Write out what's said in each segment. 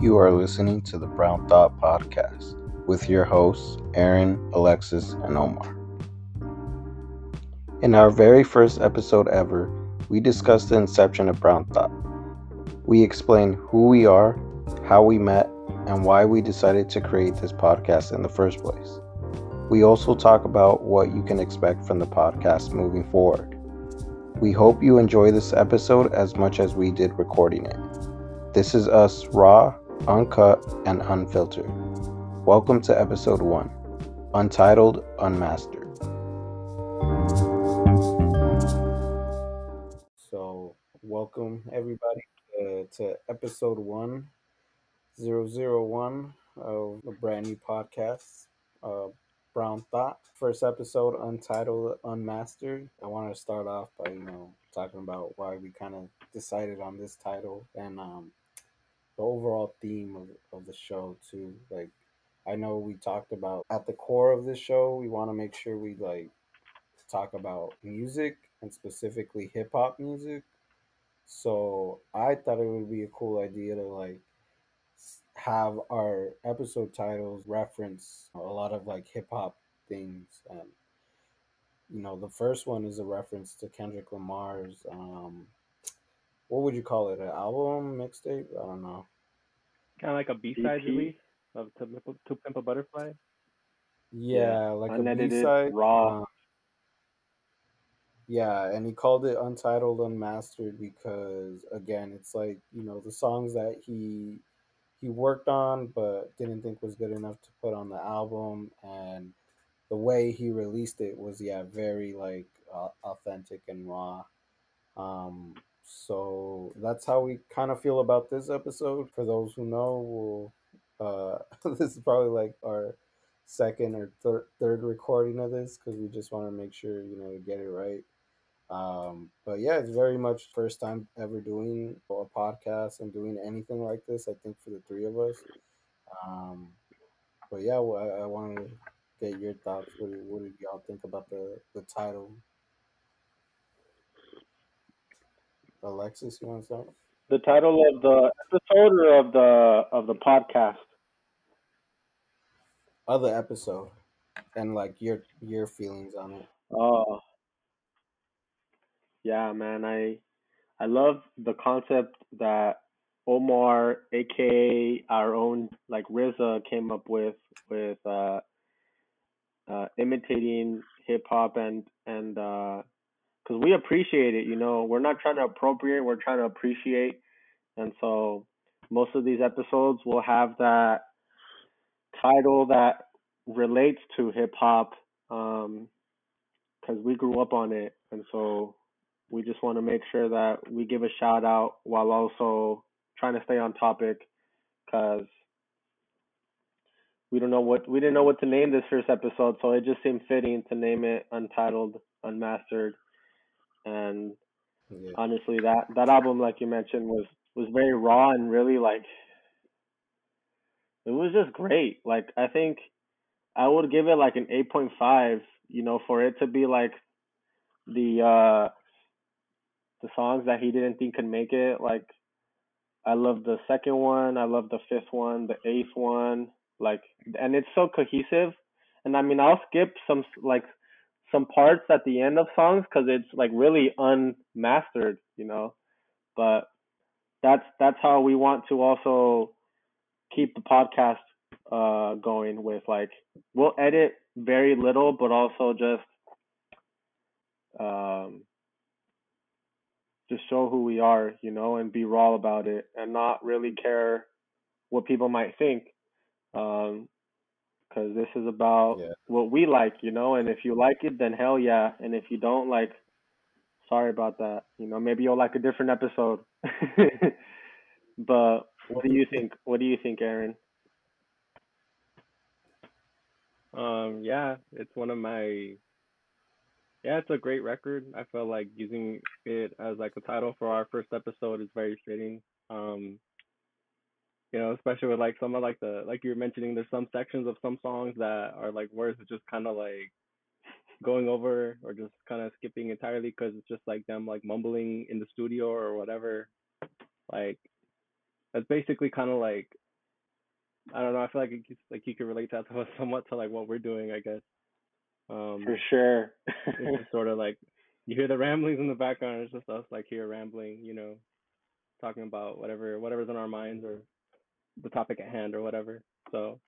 You are listening to the Brown Thought Podcast with your hosts, Aaron, Alexis, and Omar. In our very first episode ever, we discussed the inception of Brown Thought. We explained who we are, how we met, and why we decided to create this podcast in the first place. We also talk about what you can expect from the podcast moving forward. We hope you enjoy this episode as much as we did recording it. This is us raw, uncut, and unfiltered. Welcome to episode one, Untitled Unmastered. So, welcome everybody to, to episode one, zero zero one of a brand new podcast, uh, Brown Thought. First episode, Untitled Unmastered. I want to start off by you know talking about why we kind of decided on this title and um, the overall theme of, of the show too. Like I know we talked about at the core of this show, we want to make sure we like talk about music and specifically hip hop music. So I thought it would be a cool idea to like have our episode titles reference a lot of like hip hop things and you know the first one is a reference to Kendrick Lamar's um what would you call it an album mixtape I don't know Kind of like a B-side release of To Pimp, to Pimp a Butterfly. Yeah, like a unedited, B-side. raw. uh, yeah, and he called it Untitled Unmastered because again, it's like, you know, the songs that he he worked on but didn't think was good enough to put on the album and the way he released it was yeah, very like uh, authentic and raw. Um so that's how we kind of feel about this episode. For those who know, we'll, uh, this is probably like our second or thir- third recording of this because we just want to make sure you know get it right. Um, but yeah, it's very much first time ever doing a podcast and doing anything like this. I think for the three of us. Um, but yeah, well, I, I wanted to get your thoughts. What, what did y'all think about the the title? Alexis, you want to start? The title of the episode or of the of the podcast? Other episode and like your your feelings on it. Oh, yeah, man. I I love the concept that Omar, aka our own like RZA, came up with with uh, uh, imitating hip hop and and because we appreciate it. You know, we're not trying to appropriate. We're trying to appreciate, and so most of these episodes will have that title that relates to hip hop um because we grew up on it and so we just want to make sure that we give a shout out while also trying to stay on topic because we don't know what we didn't know what to name this first episode so it just seemed fitting to name it untitled unmastered and Yeah. honestly that that album like you mentioned was was very raw and really like it was just great. Like i think i would give it like an 8.5 you know for it to be like the uh the songs that he didn't think could make it. Like i love the second one. I love the fifth one the eighth one. Like and it's so cohesive. And i mean i'll skip some like some parts at the end of songs because it's like really unmastered you know? But that's that's how we want to also keep the podcast uh going with like we'll edit very little but also just um just show who we are you know and be raw about it and not really care what people might think. Um because this is about Yeah. what we like you know and if you like it then hell yeah and if you don't like sorry about that you know maybe you'll like a different episode but what do you think what do you think aaron Um, yeah, it's one of my. Yeah, it's a great record. I felt like using it as like a title for our first episode is very fitting. Um, you know, especially with like some of like the like you were mentioning, there's some sections of some songs that are like words that just kind of like going over or just kind of skipping entirely because it's just like them like mumbling in the studio or whatever. Like that's basically kind of like I don't know. I feel like it, like you can relate that to us somewhat to like what we're doing. I guess. Um, For sure. it's just sort of like you hear the ramblings in the background. It's just us like here rambling, you know, talking about whatever whatever's on our minds or the topic at hand or whatever. So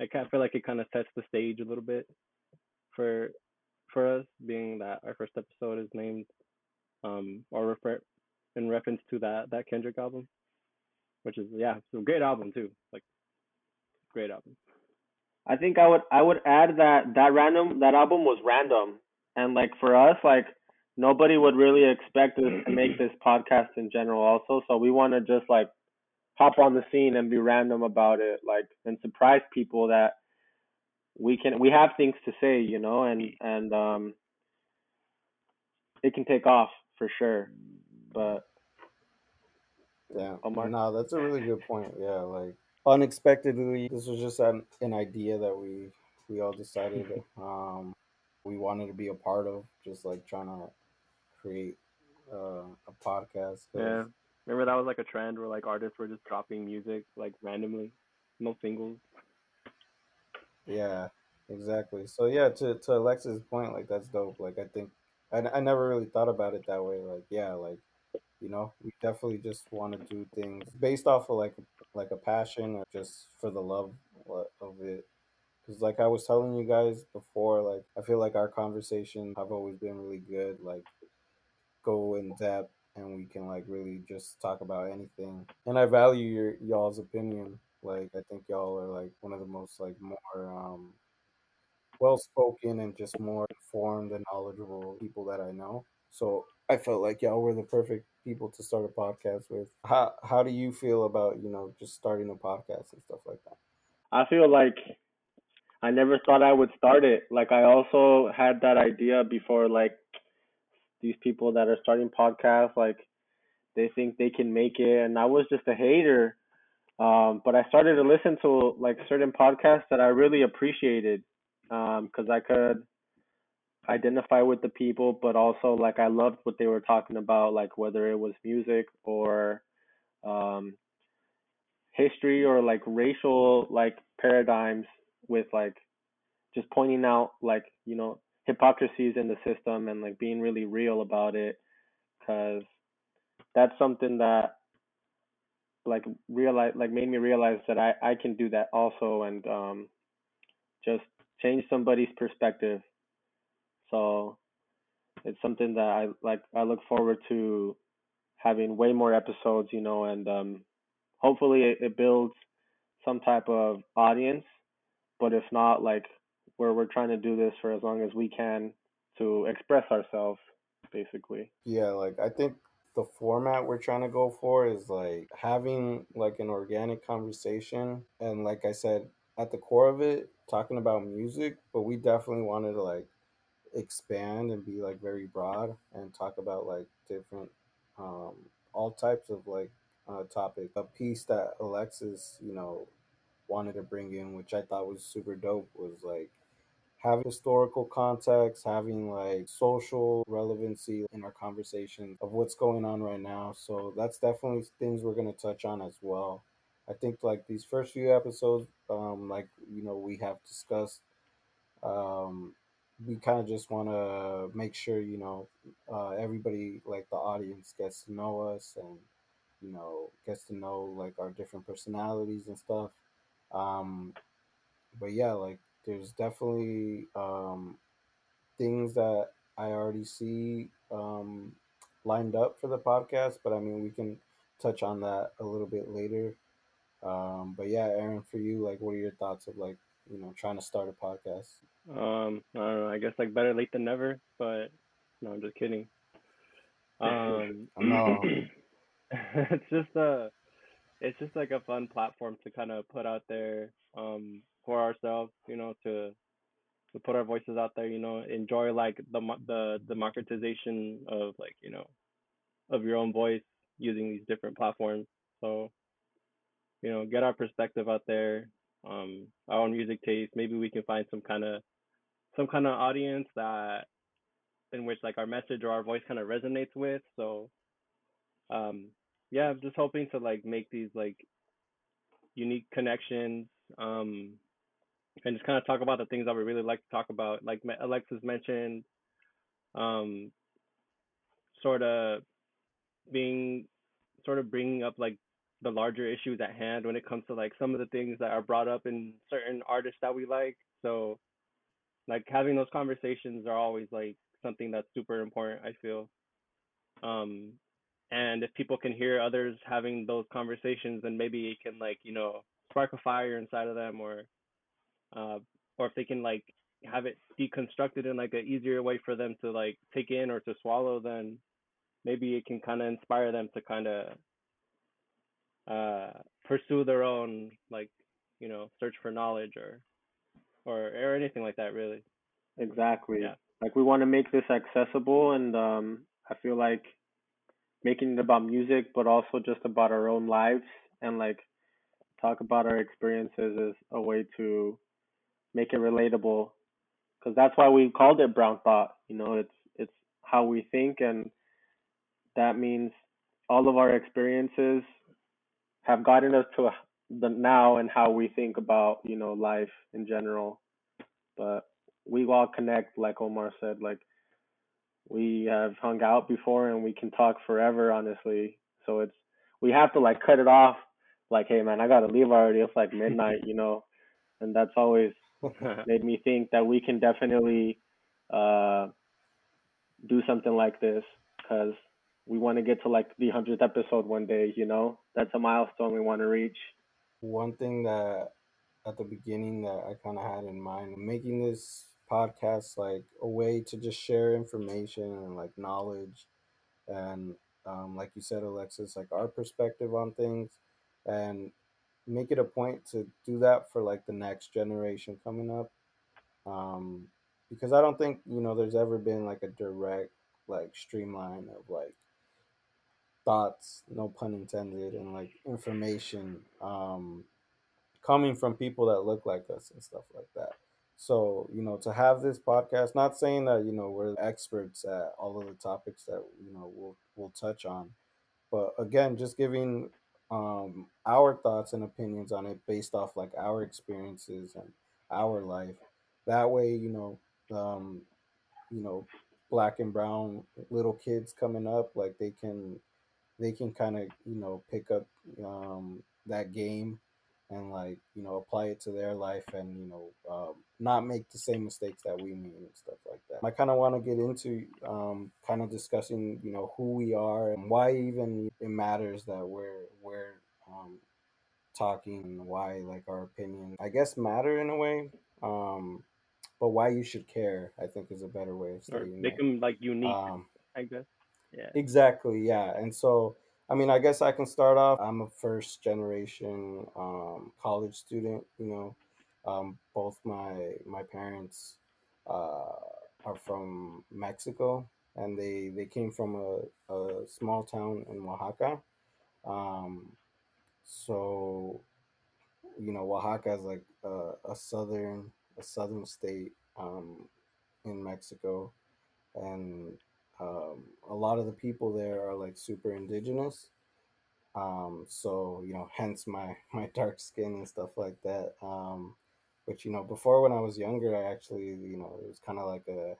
I kind of feel like it kind of sets the stage a little bit for for us, being that our first episode is named um or refer in reference to that that Kendrick album, which is yeah, it's a great album too. Like great album. I think I would I would add that that random that album was random, and like for us, like nobody would really expect us to make this podcast in general, also. So we want to just like hop on the scene and be random about it, like and surprise people that we can we have things to say, you know, and and um, it can take off for sure. But Yeah. Omar? No, that's a really good point. Yeah, like unexpectedly, this was just an, an idea that we we all decided um we wanted to be a part of, just like trying to create uh, a podcast. Yeah. Remember that was like a trend where like artists were just dropping music like randomly, no singles. Yeah, exactly. So yeah, to to Alexa's point, like that's dope. Like I think I, I never really thought about it that way. Like yeah, like you know, we definitely just want to do things based off of like like a passion or just for the love of it. Because like I was telling you guys before, like I feel like our conversations have always been really good. Like go in depth and we can like really just talk about anything. And I value your y'all's opinion. Like I think y'all are like one of the most like more um well spoken and just more informed and knowledgeable people that I know. So I felt like y'all were the perfect people to start a podcast with. How how do you feel about, you know, just starting a podcast and stuff like that? I feel like I never thought I would start it. Like I also had that idea before like these people that are starting podcasts like they think they can make it and I was just a hater. Um but I started to listen to like certain podcasts that I really appreciated um cuz I could identify with the people but also like I loved what they were talking about like whether it was music or um history or like racial like paradigms with like just pointing out like you know hypocrisies in the system and like being really real about it because that's something that like realize like made me realize that I I can do that also and um just change somebody's perspective. So it's something that I like I look forward to having way more episodes you know and um hopefully it, it builds some type of audience but if not like we're we're trying to do this for as long as we can to express ourselves basically Yeah, like I think the format we're trying to go for is like having like an organic conversation and like I said at the core of it talking about music, but we definitely wanted to like expand and be like very broad and talk about like different um all types of like uh topic. A piece that Alexis, you know, wanted to bring in which I thought was super dope was like having historical context, having like social relevancy in our conversation of what's going on right now. So that's definitely things we're gonna touch on as well. I think like these first few episodes, um, like you know, we have discussed, um, we kind of just want to make sure you know uh, everybody, like the audience, gets to know us and you know gets to know like our different personalities and stuff. Um, but yeah, like there's definitely um, things that I already see um, lined up for the podcast, but I mean, we can touch on that a little bit later. Um, but yeah, Aaron, for you, like, what are your thoughts of like, you know, trying to start a podcast? Um, I don't know. I guess like better late than never, but no, I'm just kidding. Um, No. it's just a, it's just like a fun platform to kind of put out there, um, for ourselves, you know, to to put our voices out there, you know, enjoy like the the democratization of like you know, of your own voice using these different platforms. So, you know, get our perspective out there, um, our own music taste. Maybe we can find some kind of some kind of audience that in which like our message or our voice kind of resonates with. So um yeah, I'm just hoping to like make these like unique connections um, and just kind of talk about the things that we really like to talk about. Like Alexis mentioned, um, sort of being sort of bringing up like the larger issues at hand when it comes to like some of the things that are brought up in certain artists that we like. So like having those conversations are always like something that's super important, I feel. Um and if people can hear others having those conversations then maybe it can like, you know, spark a fire inside of them or uh or if they can like have it deconstructed in like an easier way for them to like take in or to swallow then maybe it can kind of inspire them to kind of uh, pursue their own like you know search for knowledge or or or anything like that really. Exactly. Yeah. Like we want to make this accessible and um i feel like making it about music but also just about our own lives and like talk about our experiences is a way to make it relatable. Because that's why we called it brown thought you know it's it's how we think and that means all of our experiences have gotten us to the now and how we think about you know life in general. But we all connect like omar said like we have hung out before and we can talk forever honestly. So it's we have to like cut it off like hey man i gotta leave already. It's like midnight you know? And that's always made me think that we can definitely uh do something like this because we want to get to like the hundredth episode one day. You know, that's a milestone we want to reach. One thing that at the beginning that I kind of had in mind, making this podcast like a way to just share information and like knowledge, and um, like you said, Alexis, like our perspective on things, and make it a point to do that for like the next generation coming up. Um, because I don't think you know there's ever been like a direct like streamline of like thoughts, no pun intended, and like information um, coming from people that look like us and stuff like that. So, you know, to have this podcast, not saying that, you know, we're experts at all of the topics that, you know, we'll, we'll touch on, but again, just giving um, our thoughts and opinions on it based off like our experiences and our life. That way, you know, um, you know, black and brown little kids coming up, like they can they can kind of you know pick up um, that game and like you know apply it to their life and you know um, not make the same mistakes that we made and stuff like that i kind of want to get into um, kind of discussing you know who we are and why even it matters that we're we're um, talking and why like our opinion i guess matter in a way um, but why you should care i think is a better way of saying make them like unique um, i guess yeah. Exactly. Yeah. And so, I mean, I guess I can start off. I'm a first generation um, college student. You know, um, both my my parents uh, are from Mexico, and they they came from a, a small town in Oaxaca. Um, so, you know, Oaxaca is like a, a southern a southern state um, in Mexico, and um, a lot of the people there are like super indigenous. Um, so you know, hence my my dark skin and stuff like that. Um, which you know, before when I was younger, I actually you know it was kind of like a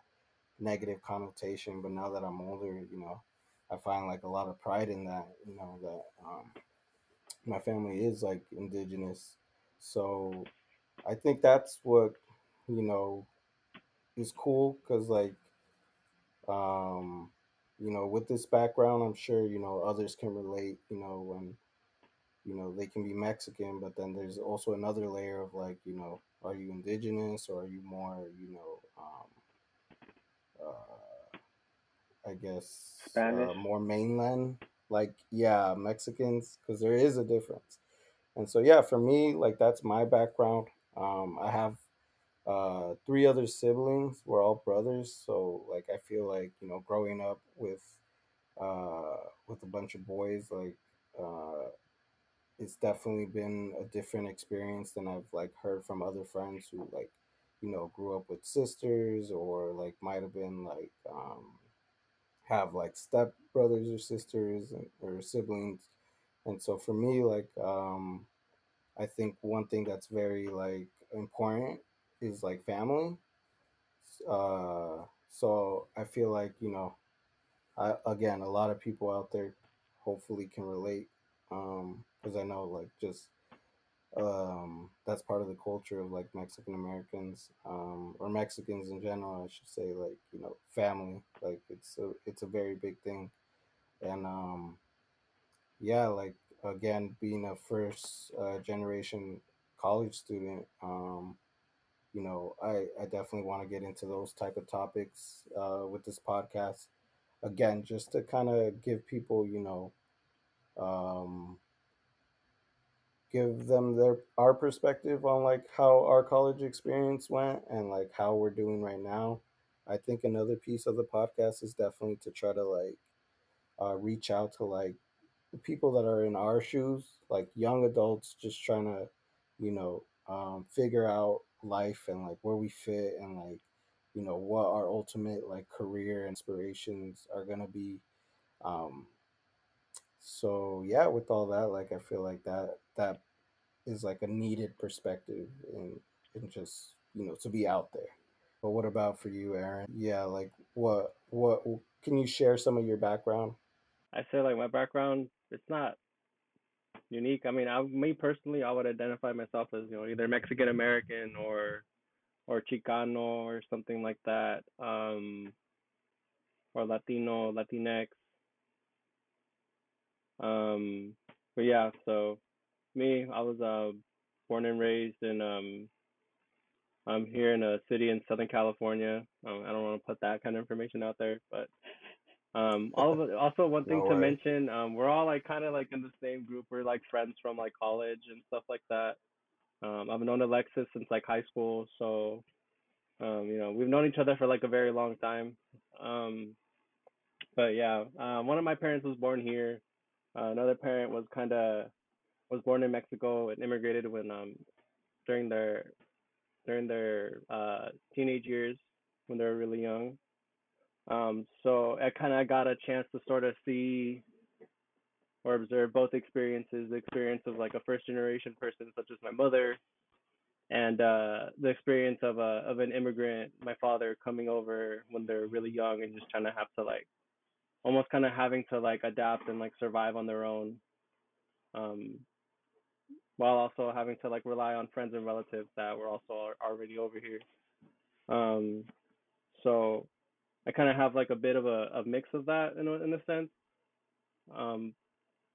negative connotation. But now that I'm older, you know, I find like a lot of pride in that. You know that um, my family is like indigenous, so I think that's what you know is cool because like um, you know, with this background, I'm sure you know others can relate. You know, when you know they can be Mexican, but then there's also another layer of like, you know, are you indigenous or are you more, you know, um, uh, I guess uh, Spanish, uh, more mainland, like yeah, Mexicans, because there is a difference. And so yeah, for me, like that's my background. Um, I have uh, three other siblings. We're all brothers, so like I feel like you know, growing up with uh, with a bunch of boys, like uh, it's definitely been a different experience than I've like heard from other friends who like you know grew up with sisters or like might have been like um, have like step brothers or sisters or siblings and so for me like um I think one thing that's very like important is like family. Uh, so I feel like you know, I again a lot of people out there hopefully can relate because I know like just um, that's part of the culture of like Mexican Americans um, or Mexicans in general. I should say like you know family like it's a it's a very big thing and um, yeah like again being a first uh, generation college student um, you know I, I definitely want to get into those type of topics uh, with this podcast again just to kind of give people you know um, give them their our perspective on like how our college experience went and like how we're doing right now. I think another piece of the podcast is definitely to try to like uh, reach out to like the people that are in our shoes, like young adults just trying to, you know, um, figure out life and like where we fit and like, you know, what our ultimate like career inspirations are gonna be. Um, so yeah, with all that, like I feel like that that is like a needed perspective and and just you know to be out there. But what about for you, Aaron? Yeah, like what what can you share some of your background? I say like my background, it's not unique. I mean, I, me personally, I would identify myself as you know either Mexican American or or Chicano or something like that, um, or Latino, Latinx. Um, but yeah, so me, I was uh born and raised in um I'm here in a city in Southern California. Um, I don't want to put that kind of information out there, but um, also one No thing to worries. mention, um, we're all like kind of like in the same group. We're like friends from like college and stuff like that. Um, I've known Alexis since like high school, so um, you know we've known each other for like a very long time. Um, but yeah, um, one of my parents was born here. Uh, another parent was kind of was born in Mexico and immigrated when um during their during their uh teenage years when they were really young. Um, so I kind of got a chance to sort of see or observe both experiences, the experience of like a first generation person such as my mother and uh the experience of a of an immigrant, my father coming over when they're really young and just trying to have to like almost kind of having to like adapt and like survive on their own um while also having to like rely on friends and relatives that were also already over here. Um so I kind of have like a bit of a, a mix of that in a, in a sense. Um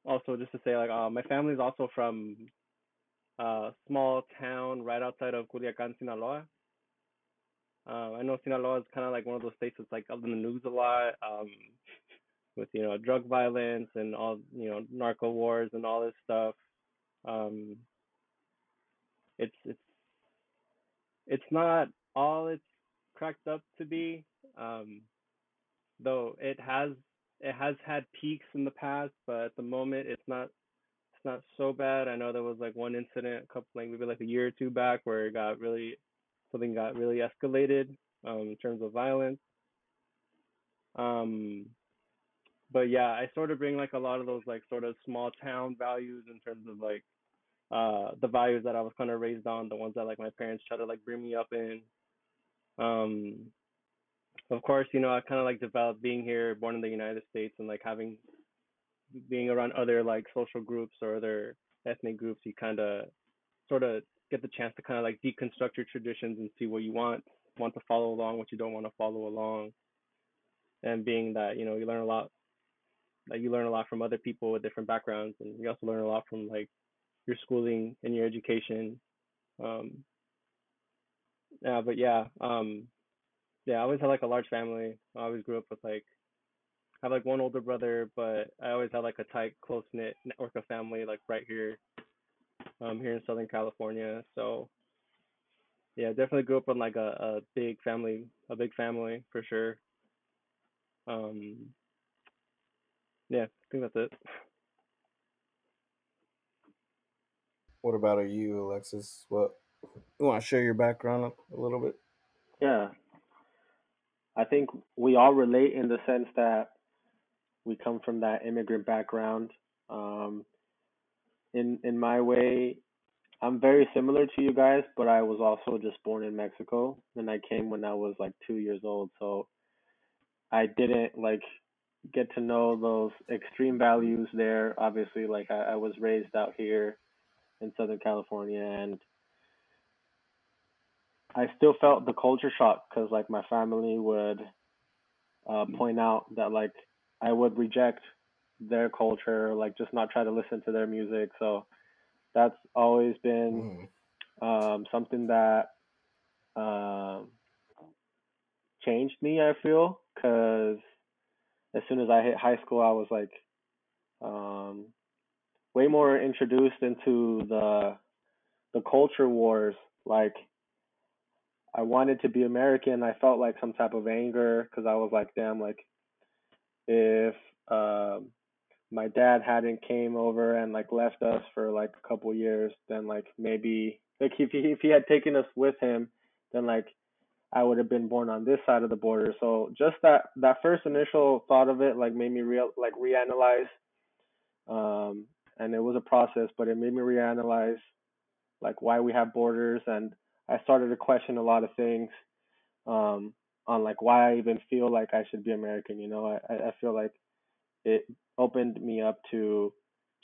also just to say like uh my is also from a small town right outside of Culiacan, Sinaloa. Uh, I know Sinaloa is kind of like one of those states that's like up in the news a lot, um, with you know drug violence and all you know narco wars and all this stuff. Um, it's it's it's not all it's cracked up to be, um, though it has it has had peaks in the past, but at the moment it's not it's not so bad. I know there was like one incident a couple like maybe like a year or two back where it got really something got really escalated um, in terms of violence. Um, but yeah, I sort of bring like a lot of those like sort of small town values in terms of like uh the values that I was kind of raised on, the ones that like my parents try to like bring me up in. Um, of course, you know, I kind of like developed being here, born in the United States, and like having being around other like social groups or other ethnic groups, you kind of sort of get the chance to kind of like deconstruct your traditions and see what you want want to follow along, what you don't want to follow along, and being that you know you learn a lot, like you learn a lot from other people with different backgrounds, and you also learn a lot from like your schooling and your education. Um, yeah, but yeah, um, yeah, I always had like a large family. I always grew up with like I have like one older brother, but I always had like a tight, close knit network of family like right here, um, here in Southern California. So yeah, definitely grew up in like a, a big family, a big family for sure. Um, yeah, I think that's it. What about you, Alexis? What you want to share your background a, a little bit? Yeah, I think we all relate in the sense that we come from that immigrant background. Um, in in my way, I'm very similar to you guys, but I was also just born in Mexico and I came when I was like 2 years old. So I didn't like get to know those extreme values there. Obviously, like I, I was raised out here in Southern California and I still felt the culture shock because like my family would uh, point out that like I would reject their culture, like just not try to listen to their music. So that's always been Mm. um, something that um, changed me. I feel because as soon as I hit high school, I was like um, way more introduced into the the culture wars. Like I wanted to be American. I felt like some type of anger because I was like, damn, like if um my dad hadn't came over and like left us for like a couple years, then like maybe like if he if he had taken us with him, then like I would have been born on this side of the border. So just that that first initial thought of it like made me real like reanalyze. Um, and it was a process, but it made me reanalyze like why we have borders, and I started to question a lot of things um, on like why I even feel like I should be American. You know, I I feel like it opened me up to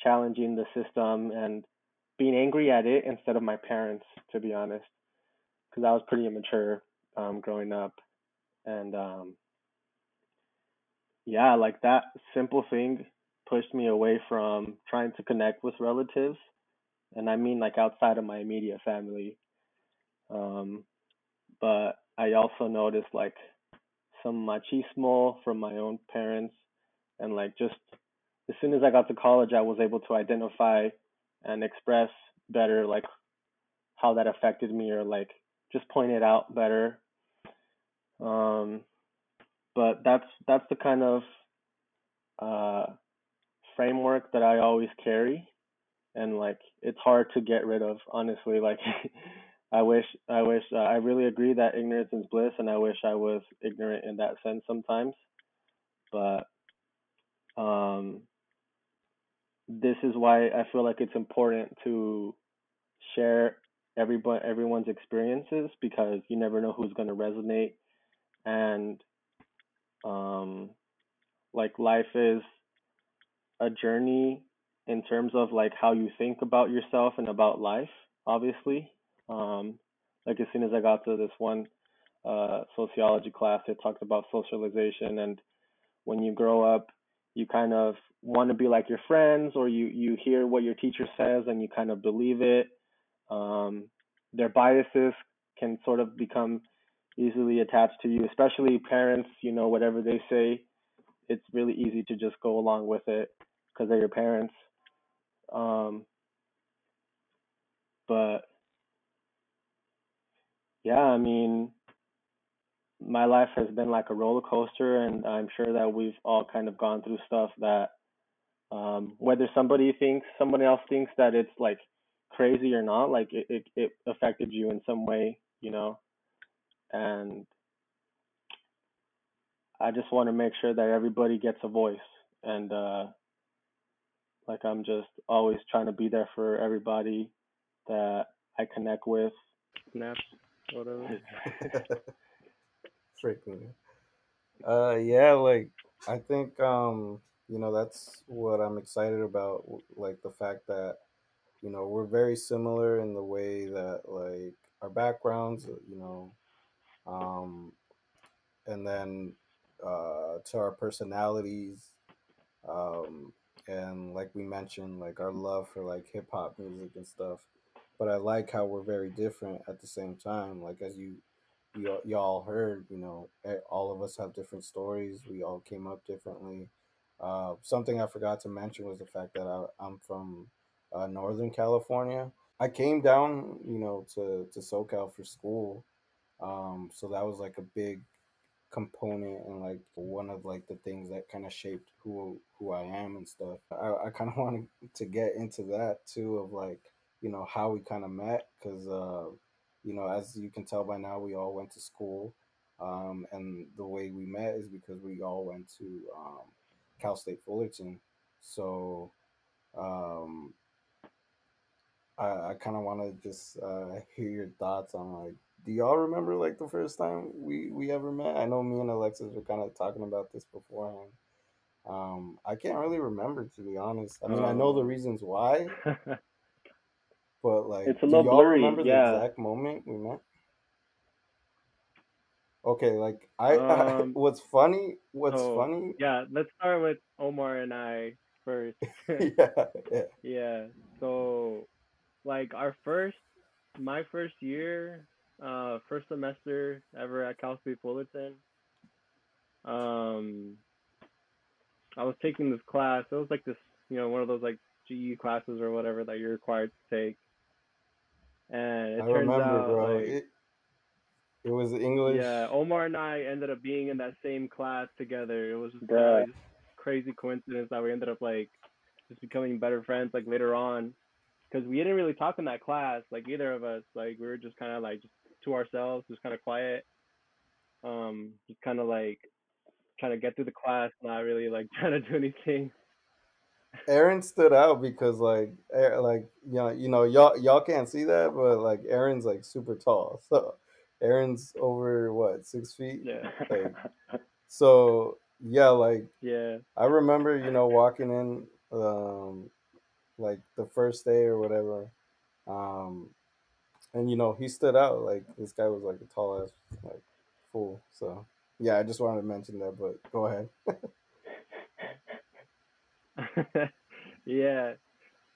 challenging the system and being angry at it instead of my parents, to be honest, because I was pretty immature um, growing up, and um, yeah, like that simple thing pushed me away from trying to connect with relatives, and I mean like outside of my immediate family. Um, but I also noticed like some machismo from my own parents, and like just as soon as I got to college, I was able to identify and express better like how that affected me or like just point it out better. Um, but that's that's the kind of uh, framework that I always carry, and like it's hard to get rid of. Honestly, like I wish I wish uh, I really agree that ignorance is bliss, and I wish I was ignorant in that sense sometimes. But um, this is why I feel like it's important to share everybody everyone's experiences because you never know who's going to resonate and um like life is a journey in terms of like how you think about yourself and about life obviously um like as soon as i got to this one uh sociology class it talked about socialization and when you grow up you kind of want to be like your friends or you you hear what your teacher says and you kind of believe it. Um their biases can sort of become easily attached to you especially parents you know whatever they say it's really easy to just go along with it because they're your parents. Um but yeah i mean my life has been like a roller coaster and i'm sure that we've all kind of gone through stuff that um whether somebody thinks somebody else thinks that it's like crazy or not like it, it, it affected you in some way you know? And i just want to make sure that everybody gets a voice and uh like i'm just always trying to be there for everybody that i connect with. Snaps, whatever. Freaking. Uh, yeah, like I think um, you know, that's what I'm excited about. Like the fact that you know we're very similar in the way that like our backgrounds, uh, you know, um, and then uh, to our personalities, um, and like we mentioned, like our love for like hip hop music and stuff. But I like how we're very different at the same time. Like as you you y'all heard, you know, all of us have different stories. We all came up differently. Uh, something I forgot to mention was the fact that I, I'm from uh, Northern California. I came down, you know, to to SoCal for school, um, so that was like a big component and like one of like the things that kind of shaped who who I am and stuff. I, I kind of wanted to get into that too of like you know how we kind of met because uh you know as you can tell by now we all went to school um and the way we met is because we all went to um Cal State Fullerton so um I, I kind of want to just uh, hear your thoughts on like, do y'all remember like the first time we we ever met? I know me and Alexis were kind of talking about this beforehand. Um, I can't really remember to be honest. I mean, I know the Oh. reasons why, but like, It's a do little y'all blurry, remember the exact moment we met? Okay, like I, Um, what's funny, what's so funny, yeah, let's start with Omar and I first. yeah, yeah, yeah. So like our first my first year, uh first semester ever at Cal State Fullerton, um I was taking this class. It was like this, you know, one of those like GE classes or whatever that you're required to take. And it I turns remember, out bro. like It it was English. yeah, Omar and I ended up being in that same class together. It was just Bruh. like crazy coincidence that we ended up like just becoming better friends like later on because we didn't really talk in that class like either of us like we were just kind of like just to ourselves just kind of quiet um just kind of like trying to get through the class not really like trying to do anything Aaron stood out because like like you know you know y'all y'all can't see that, but like Aaron's like super tall. So Aaron's over what six feet. yeah Like so yeah, like yeah I remember you know walking in um like the first day or whatever, um and you know he stood out like this guy was like a tall ass like fool. So yeah, I just wanted to mention that, but go ahead. yeah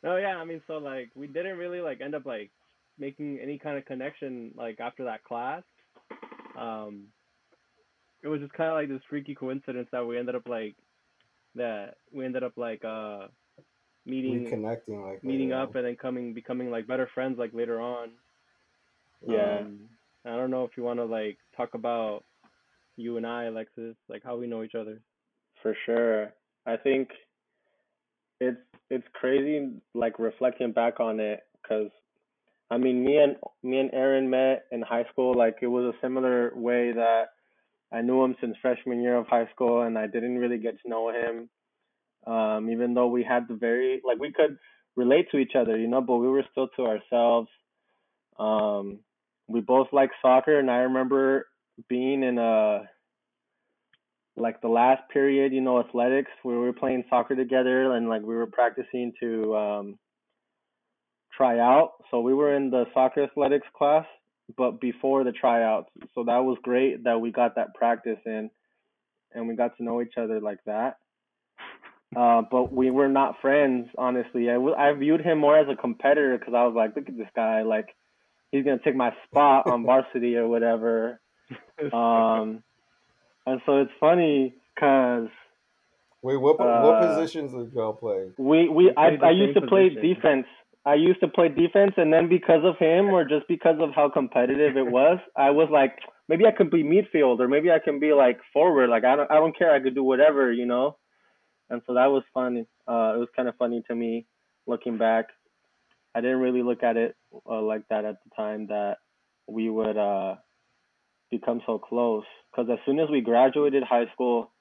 no yeah i mean so like we didn't really like end up like making any kind of connection like after that class um it was just kind of like this freaky coincidence that we ended up like that we ended up like uh meeting Reconnecting like meeting up on. and then coming becoming like better friends like later on Yeah. um i don't know if you want to like talk about you and i alexis like how we know each other For sure. I think it's it's crazy like reflecting back on it cuz I mean me and me and Aaron met in high school like it was a similar way that I knew him since freshman year of high school and I didn't really get to know him um even though we had the very like we could relate to each other, you know, but we were still to ourselves. Um we both like soccer and I remember being in a like the last period, you know, athletics, we were playing soccer together and like we were practicing to um try out. So we were in the soccer athletics class, but before the tryouts. So that was great that we got that practice in and we got to know each other like that. Uh, but we were not friends, honestly. I, w- I viewed him more as a competitor because I was like, look at this guy, like he's gonna take my spot on varsity or whatever. Um, and so it's funny because Wait, what what Uh, positions did y'all play? we we We I I used same to play position. defense. I used to play defense, and then because of him, or just because of how competitive it was, I was like, maybe I could be midfield, or maybe I can be like forward. Like I don't I don't care. I could do whatever, you know. And so that was fun. Uh, it was kind of funny to me looking back. I didn't really look at it uh, like that at the time that we would uh become so close. Because as soon as we graduated high school,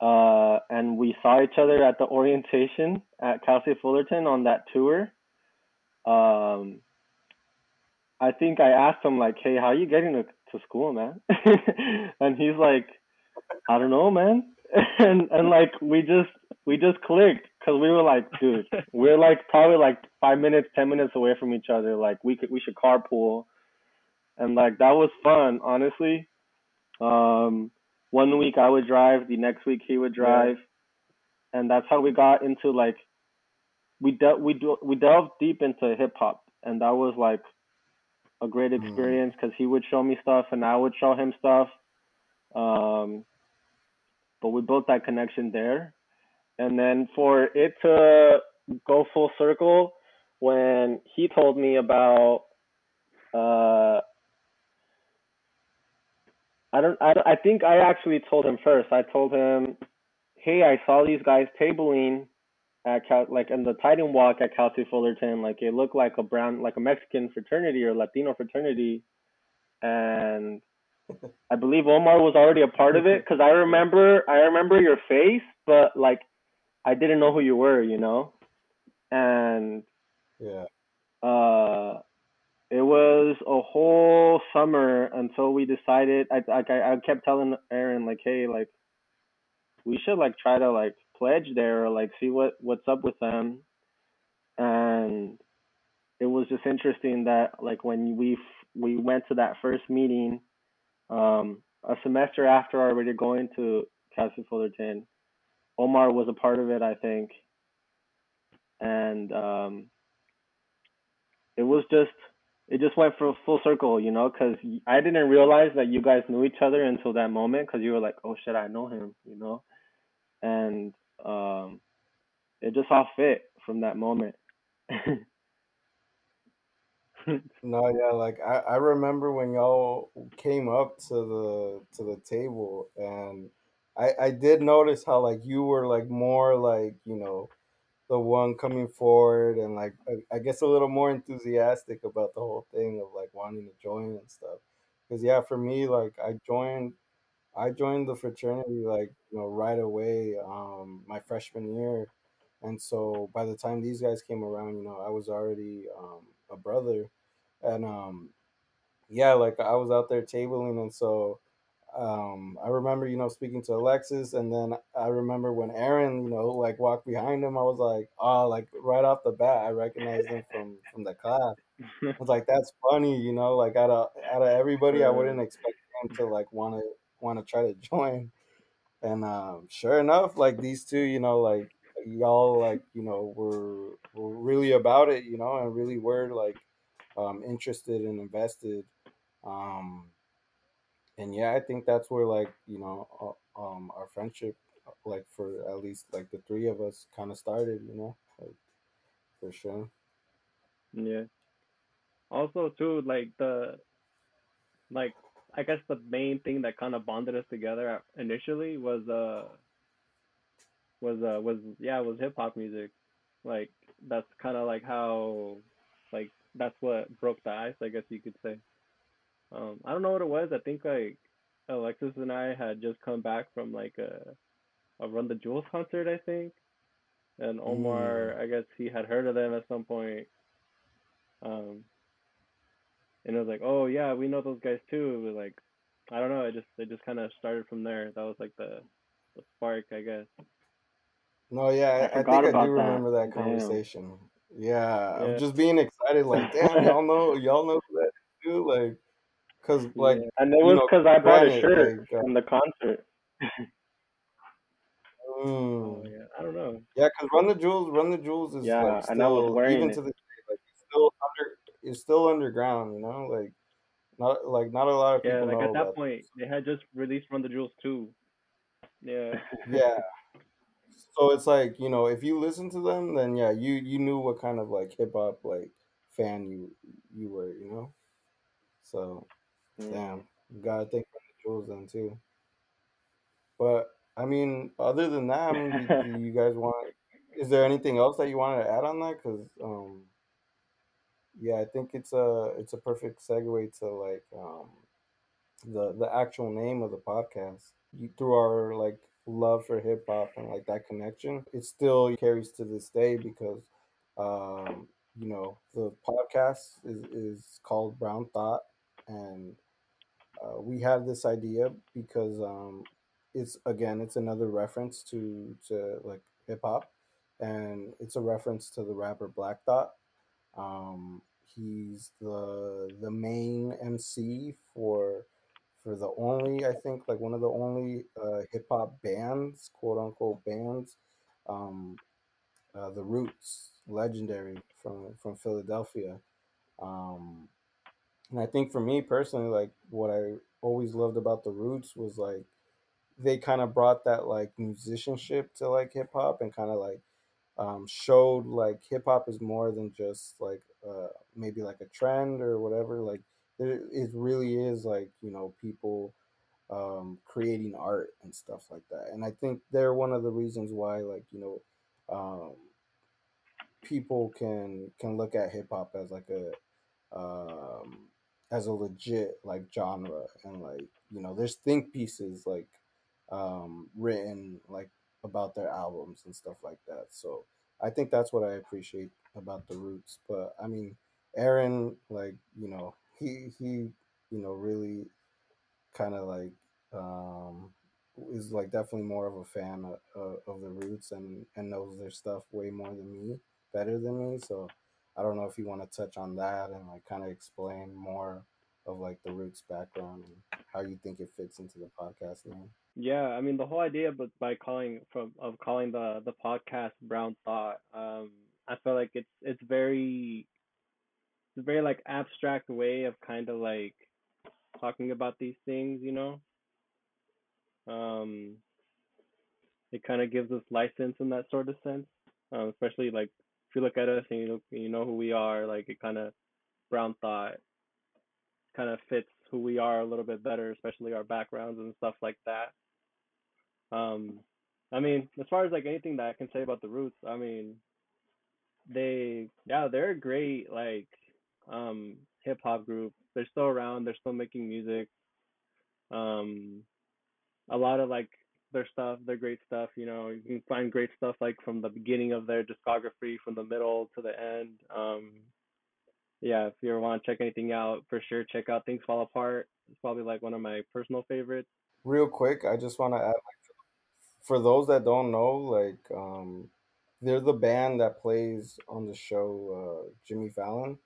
uh, and we saw each other at the orientation at Cal State Fullerton on that tour. Um, I think I asked him like, "Hey, how are you getting to, to school, man?" and he's like, "I don't know, man." and and like we just we just clicked because we were like, dude, we're like probably like five minutes, ten minutes away from each other. Like we could we should carpool, and like that was fun, honestly. Um, one week I would drive, the next week he would drive, and that's how we got into like we del we do we delved deep into hip hop, and that was like a great Mm. experience because he would show me stuff and I would show him stuff. Um, but we built that connection there, and then for it to go full circle, when he told me about uh I don't, I don't, I think I actually told him first. I told him, hey, I saw these guys tabling at Cal, like in the Titan Walk at Cal State Fullerton. Like it looked like a brown, like a Mexican fraternity or Latino fraternity, and I believe Omar was already a part of it because I remember, I remember your face, but like I didn't know who you were, you know, and Yeah. uh, it was a whole summer until we decided. I like I, I kept telling Aaron like, hey, like we should like try to like pledge there or like see what what's up with them, and it was just interesting that like when we we went to that first meeting, um, a semester after already going to Cal State Fullerton, Omar was a part of it, I think, and um, it was just it just went for full circle, you know, because I didn't realize that you guys knew each other until that moment, because you were like, oh shit, I know him, you know, and um, it just all fit from that moment. no, yeah, like I, I remember when y'all came up to the to the table and I I did notice how like you were like more like, you know, the one coming forward and like I, I guess a little more enthusiastic about the whole thing of like wanting to join and stuff. Cuz yeah, for me like I joined I joined the fraternity like, you know, right away um my freshman year. And so by the time these guys came around, you know, I was already um a brother and um yeah, like I was out there tabling and so um I remember, you know, speaking to Alexis and then I remember when Aaron, you know, like walked behind him, I was like, oh, like right off the bat I recognized him from from the class. I was like, that's funny, you know, like out of out of everybody I wouldn't expect him to like wanna wanna try to join. And um sure enough, like these two, you know, like y'all like, you know, were were really about it, you know, and really were like um interested and invested. Um and yeah, I think that's where like you know uh, um our friendship uh, like for at least like the three of us kind of started, you know, like for sure. yeah. Also, too, like the like I guess the main thing that kind of bonded us together initially was uh was uh was yeah was hip hop music. Like that's kind of like how like that's what broke the ice, I guess you could say. Um, I don't know what it was. I think like Alexis and I had just come back from like a a Run the Jewels concert, I think. And Mm. Omar, I guess he had heard of them at some point. Um, and it was like, oh yeah, we know those guys too. It was like, I don't know. It just it just kind of started from there. That was like the the spark, I guess. No, yeah, I, I forgot think I do about that. remember that conversation. Yeah, I'm just being excited, like, damn, y'all know, y'all know who that is, dude, like, cause like, yeah, And it was because I bought a shirt like, uh, from the concert. oh mm, yeah. I don't know. yeah, cause Run the Jewels, Run the Jewels is Yeah, like and I was wearing even it. to this day, like, it's still under, it's still underground, you know, like, not like not a lot of people. Yeah, people like at that about point, they had just released Run the Jewels 2. Yeah, Yeah, so it's like you know, if you listen to them, then yeah, you you knew what kind of like hip hop like fan you you were, you know. So. Damn, you gotta think of the jewels then too. But I mean, other than that, I mean, do you guys want? Is there anything else that you wanted to add on that? Because um, yeah, I think it's a it's a perfect segue to like um the the actual name of the podcast you, through our like love for hip hop and like that connection it still carries to this day because um you know the podcast is is called brown thought and uh, we have this idea because um it's again it's another reference to to like hip hop and it's a reference to the rapper black thought um, he's the the main MC for for the only I think like one of the only uh, hip hop bands, quote unquote bands, um, uh, the Roots, legendary from from Philadelphia. Um, and I think for me personally, like what I always loved about the Roots was like they kind of brought that like musicianship to like hip hop and kind of like um, showed like hip hop is more than just like uh, maybe like a trend or whatever. Like there, it really is like you know people um, creating art and stuff like that. And I think they're one of the reasons why like you know um, people can can look at hip hop as like a um, as a legit like genre and like you know there's think pieces like um, written like about their albums and stuff like that. So I think that's what I appreciate about the Roots. But I mean, Aaron, like you know, he he you know really kind of like um is like definitely more of a fan of, of the Roots and and knows their stuff way more than me, better than me. So I don't know if you want to touch on that and like kind of explain more of like the Roots background and how you think it fits into the podcast name. Yeah, I mean the whole idea, but by calling from of calling the the podcast Brown Thought, um, I feel like it's it's very it's a very like abstract way of kind of like talking about these things, you know. Um, it kind of gives us license in that sort of sense, um, especially like if you look at us and you look, you know who we are, like it kind of Brown Thought kind of fits who we are a little bit better, especially our backgrounds and stuff like that. Um, I mean, as far as like anything that I can say about the Roots, I mean, they yeah, they're a great like um hip hop group. They're still around. They're still making music. Um, a lot of like their stuff, their great stuff. You know, you can find great stuff like from the beginning of their discography, from the middle to the end. Um, yeah, if you ever want to check anything out, for sure, check out Things Fall Apart. It's probably like one of my personal favorites. Real quick, I just want to add, like, for those that don't know, like, um, they're the band that plays on the show uh, Jimmy Fallon.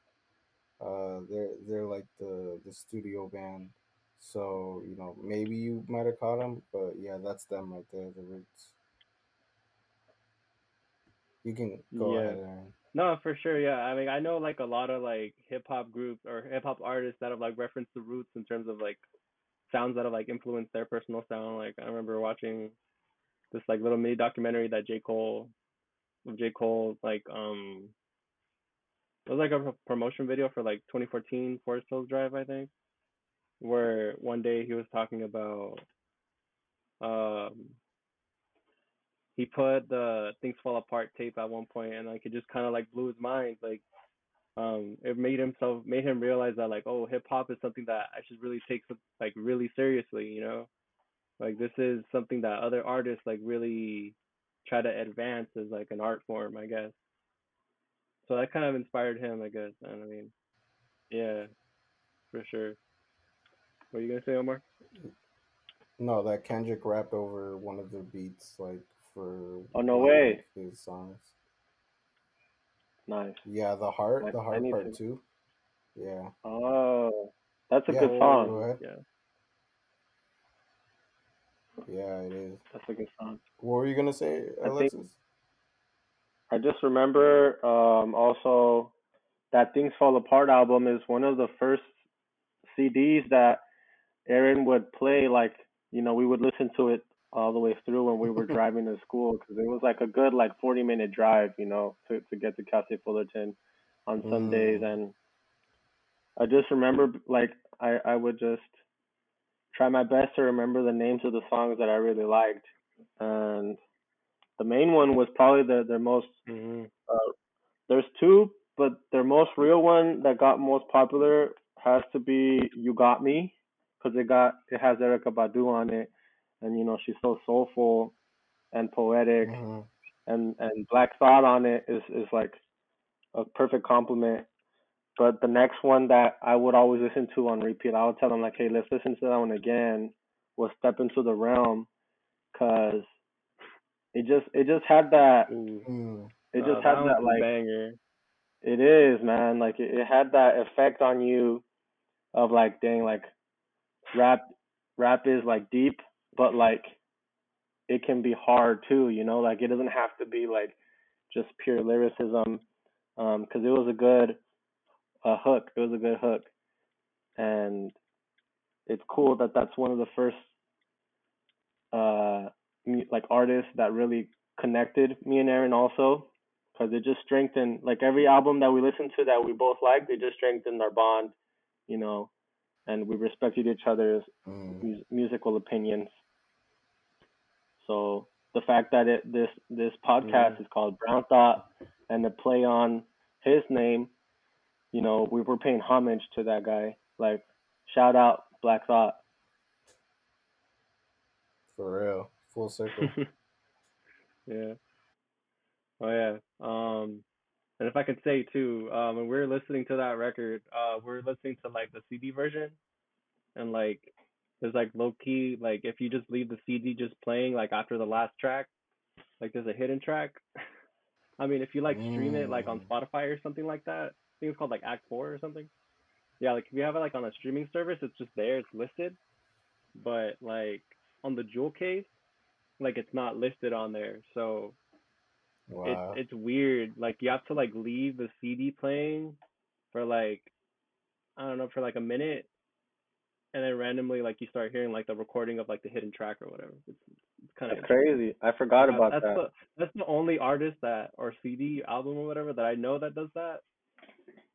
Uh, they're they're like the the studio band. So you know maybe you might have caught them, but yeah, that's them right there, the Roots. You can go Yeah. ahead, Aaron. No, for sure. Yeah. I mean, I know like a lot of like hip hop groups or hip hop artists that have like referenced the roots in terms of like sounds that have like influenced their personal sound. Like I remember watching this like little mini documentary that J. Cole of J. Cole like um it was like a promotion video for like 2014 Forest Hills Drive, I think, where one day he was talking about um he put the Things Fall Apart tape at one point and like it just kind of like blew his mind like um it made himself made him realize that like oh hip hop is something that I should really take like really seriously you know? Like this is something that other artists like really try to advance as like an art form I guess. So that kind of inspired him I guess and I mean yeah for sure what are you gonna say Omar No, that Kendrick rapped over one of their beats, like for Oh, no way. his songs. Nice. Yeah, the heart, I- the heart part to- two. Yeah, Oh, that's a Yeah. good Go song. yeah Yeah, it is. That's a good song. What were you gonna say, I think- I just remember um, also that Things Fall Apart album is one of the first CDs that Aaron would play. Like, you know, we would listen to it all the way through when we were driving to school because it was like a good like 40 minute drive, you know, to, to get to Cal State Fullerton on some Mm. days. And I just remember like I, I would just try my best to remember the names of the songs that I really liked. And the main one was probably the their most hmm there's two, but their most real one that got most popular has to be "You Got Me" because it got it has Erykah Badu on it, and you know she's so soulful and poetic, Mhm. and and Black Thought on it is is like a perfect complement. But the next one that I would always listen to on repeat, I would tell them like, hey, let's listen to that one again. Was "Step Into the Realm," cause it just it just had that Ooh. Mm. it Uh, just had one's that like banger it is, man. Like it, it had that effect on you of like, dang, like rap, rap is like deep, but like it can be hard too, you know. Like it doesn't have to be like just pure lyricism, um, because it was a good, uh, hook. It was a good hook, and it's cool that that's one of the first, uh, like artists that really connected me and Aaron also because it just strengthened like every album that we listened to that we both liked it just strengthened our bond you know and we respected each other's Mm. mus- musical opinions so the fact that it this this podcast is called brown thought and the play on his name you know we were paying homage to that guy like shout out black thought For real, full circle. yeah. Oh yeah. Um, And if I could say too, um, when we're listening to that record, uh, we're listening to like the CD version, and like there's like low key, like if you just leave the CD just playing like after the last track, like there's a hidden track. I mean, if you like stream it like on Mm. Spotify or something like that, I think it's called like Act Four or something. Yeah, like if you have it like on a streaming service, it's just there, it's listed. But like on the jewel case, like it's not listed on there. So Wow. it's it's weird. Like you have to like leave the CD playing for like I don't know for like a minute, and then randomly like you start hearing like the recording of like the hidden track or whatever. It's it's kind of crazy. I forgot yeah, about that's that. the that's the only artist that or CD album or whatever that I know that does that.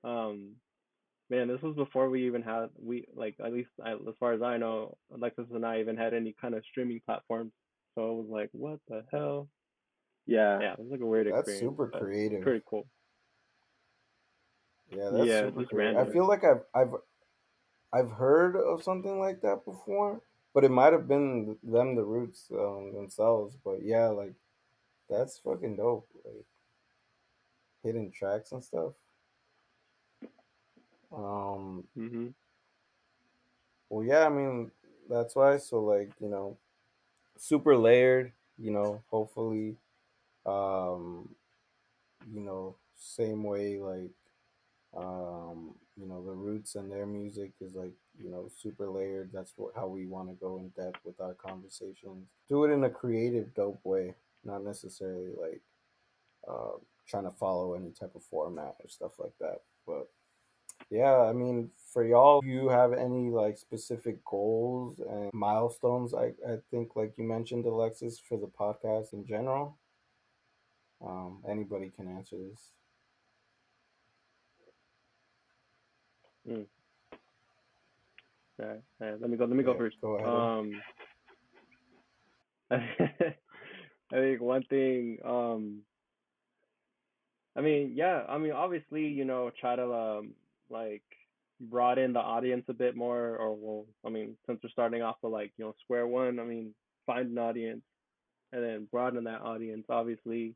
Um, man, this was before we even had we like at least I, as far as I know, Alexis and I even had any kind of streaming platforms. So it was like, what the hell? Yeah. Yeah, it was like a weird That's experience. super creative. Pretty cool. Yeah, that's Yeah, super just creative. I feel like I've I've I've heard of something like that before, but it might have been them the roots um, themselves. But yeah, like that's fucking dope. Like hidden tracks and stuff. Um. Mhm. Well, yeah. I mean, that's why. So like you know, super layered. You know, hopefully, um, you know, same way like um you know the roots and their music is like you know super layered. That's what how we want to go in depth with our conversations. Do it in a creative dope way not necessarily like uh trying to follow any type of format or stuff like that. But yeah i mean for y'all you have any like specific goals and milestones? I i think like you mentioned alexis for the podcast in general um anybody can answer this Mm. Yeah, yeah, let me go. Let me go Yeah, first. go ahead. Um, I think one thing. Um, I mean, yeah. I mean, obviously, you know, try to um like broaden the audience a bit more, or well, I mean, since we're starting off with like you know square one, I mean, find an audience and then broaden that audience. Obviously,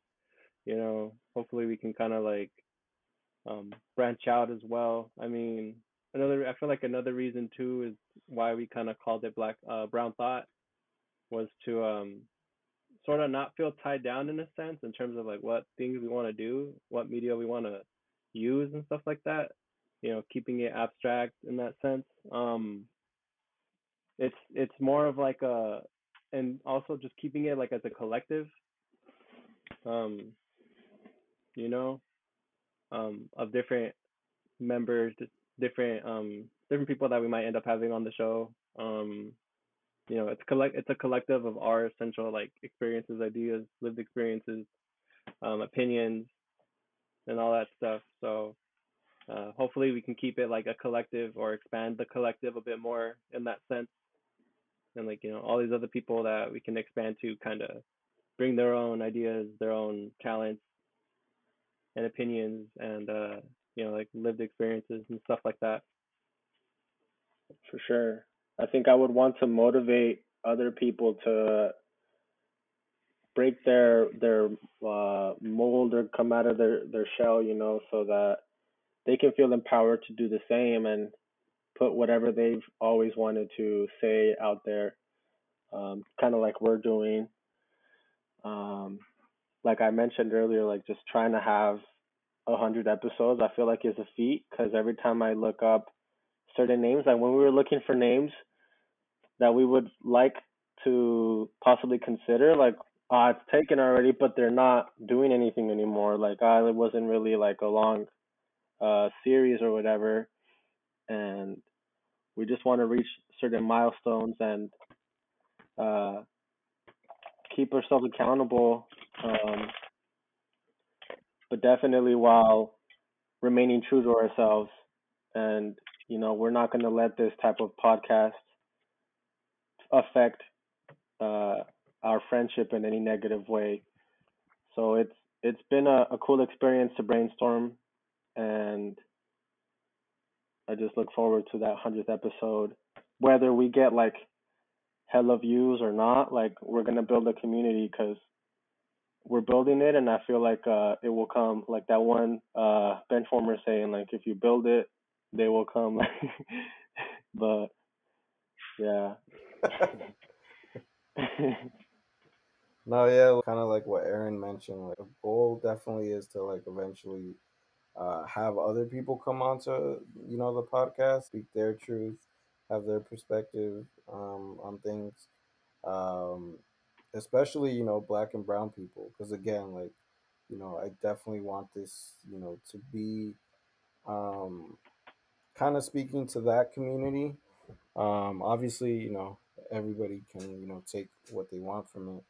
you know, hopefully we can kind of like um, branch out as well. I mean, another I feel like another reason too is why we kind of called it Black uh, Brown Thought was to um, sort of not feel tied down in a sense in terms of like what things we want to do, what media we want to use and stuff like that. You know, keeping it abstract in that sense. Um, it's it's more of like a and also just keeping it like as a collective. Um, you know, um, of different members, different um different people that we might end up having on the show. Um, you know, it's collect it's a collective of our essential like experiences, ideas, lived experiences, um, opinions, and all that stuff. So uh, hopefully we can keep it like a collective or expand the collective a bit more in that sense. And like you know, all these other people that we can expand to kind of bring their own ideas, their own talents and opinions, and uh, you know, like lived experiences and stuff like that. For sure. I think I would want to motivate other people to break their their uh, mold or come out of their their shell, you know, so that they can feel empowered to do the same and put whatever they've always wanted to say out there, um, kind of like we're doing. Um, like I mentioned earlier, like just trying to have a hundred episodes, I feel like is a feat because every time I look up certain names, like when we were looking for names that we would like to possibly consider, like uh, it's taken already, but they're not doing anything anymore. Like uh, it wasn't really like a long uh, series or whatever, and we just want to reach certain milestones and uh, keep ourselves accountable, um, but definitely while remaining true to ourselves. And you know, we're not going to let this type of podcast affect uh, our friendship in any negative way. So it's it's been a, a cool experience to brainstorm, and I just look forward to that hundredth episode. Whether we get like hella views or not, like we're gonna build a community because we're building it, and I feel like uh, it will come. Like that one uh, benchwarmer saying, like if you build it, they will come. but yeah. no, yeah, kind of like what Aaron mentioned. Like the goal definitely is to like eventually uh, have other people come onto you know the podcast, speak their truth, have their perspective um, on things, um, especially you know black and brown people. Because again, like you know, I definitely want this you know to be um, kind of speaking to that community. Um, obviously, you know, everybody can you know take what they want from it,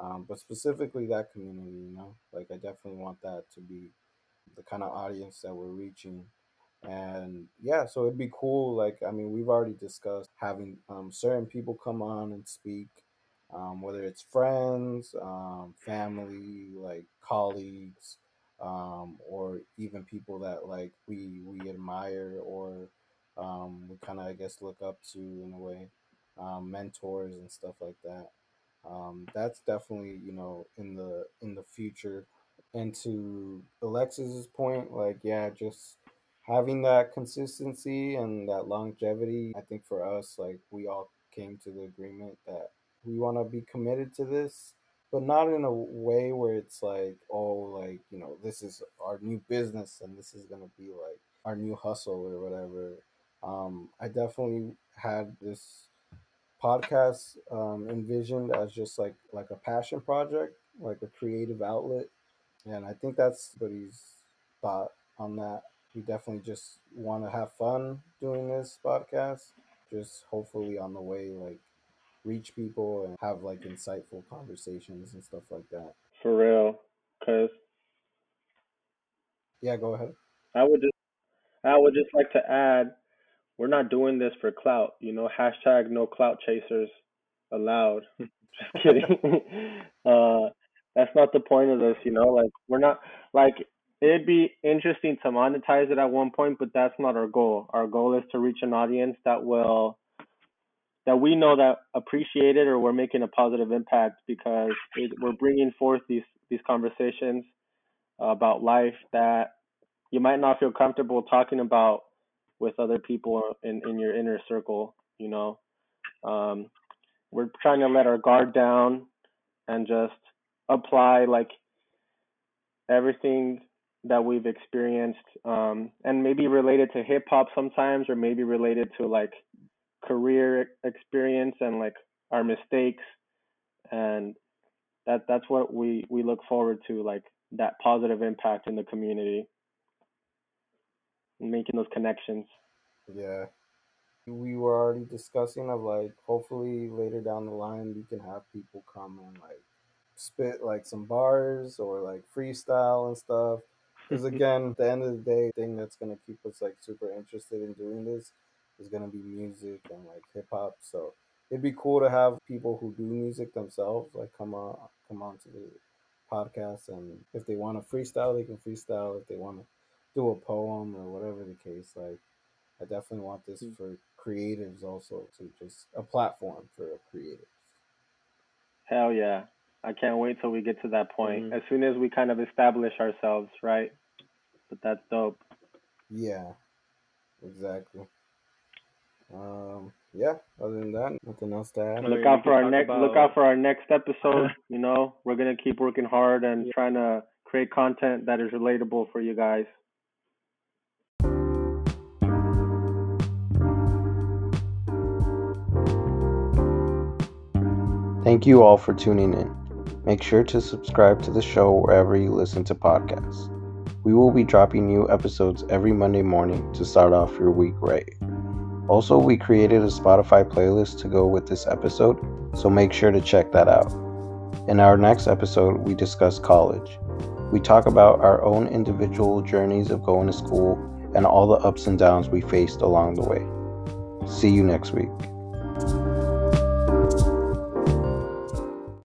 um, but specifically that community, you know, like I definitely want that to be the kind of audience that we're reaching and yeah so it'd be cool like i mean we've already discussed having um, certain people come on and speak um, whether it's friends um, family like colleagues um, or even people that like we we admire or um, we kind of i guess look up to in a way um, mentors and stuff like that that's definitely you know in the in the future and to Alexis's point, like yeah, just having that consistency and that longevity. I think for us, like we all came to the agreement that we want to be committed to this, but not in a way where it's like, oh, like you know, this is our new business and this is gonna be like our new hustle or whatever. Um, I definitely had this podcast um, envisioned as just like like a passion project, like a creative outlet and I think that's what he's thought on that. We definitely just want to have fun doing this podcast. Just hopefully on the way, like reach people and have like insightful conversations and stuff like that. For real, cause yeah, go ahead. I would just, I would just like to add, we're not doing this for clout. You know, hashtag no clout chasers allowed. just kidding. uh, that's not the point of this, you know. Like we're not like it'd be interesting to monetize it at one point, but that's not our goal. Our goal is to reach an audience that will that we know that appreciate it or we're making a positive impact because it, we're bringing forth these these conversations about life that you might not feel comfortable talking about with other people in, in your inner circle, you know. Um, we're trying to let our guard down and just apply like everything that we've experienced um, and maybe related to hip hop sometimes or maybe related to like career experience and like our mistakes. And that that's what we we look forward to like that positive impact in the community. Making those connections. Yeah. We were already discussing of like hopefully later down the line we can have people come and like spit like some bars or like freestyle and stuff. Because again, at the end of the day, the thing that's gonna keep us like super interested in doing this is gonna be music and like hip hop. So it'd be cool to have people who do music themselves like come on come on to the podcast and if they want to freestyle they can freestyle if they want to do a poem or whatever the case like i definitely want this mm. for creatives also to just a platform for creatives hell yeah I can't wait till we get to that point. Mm-hmm. As soon as we kind of establish ourselves, right? But that's dope. Yeah, exactly. Um, yeah. Other than that, nothing else to add. Look out for our next. About... Look out for our next episode. you know, we're gonna keep working hard and yeah. trying to create content that is relatable for you guys. Thank you all for tuning in. Make sure to subscribe to the show wherever you listen to podcasts. We will be dropping new episodes every Monday morning to start off your week right. Also, we created a Spotify playlist to go with this episode, so make sure to check that out. In our next episode, we discuss college. We talk about our own individual journeys of going to school and all the ups and downs we faced along the way. See you next week.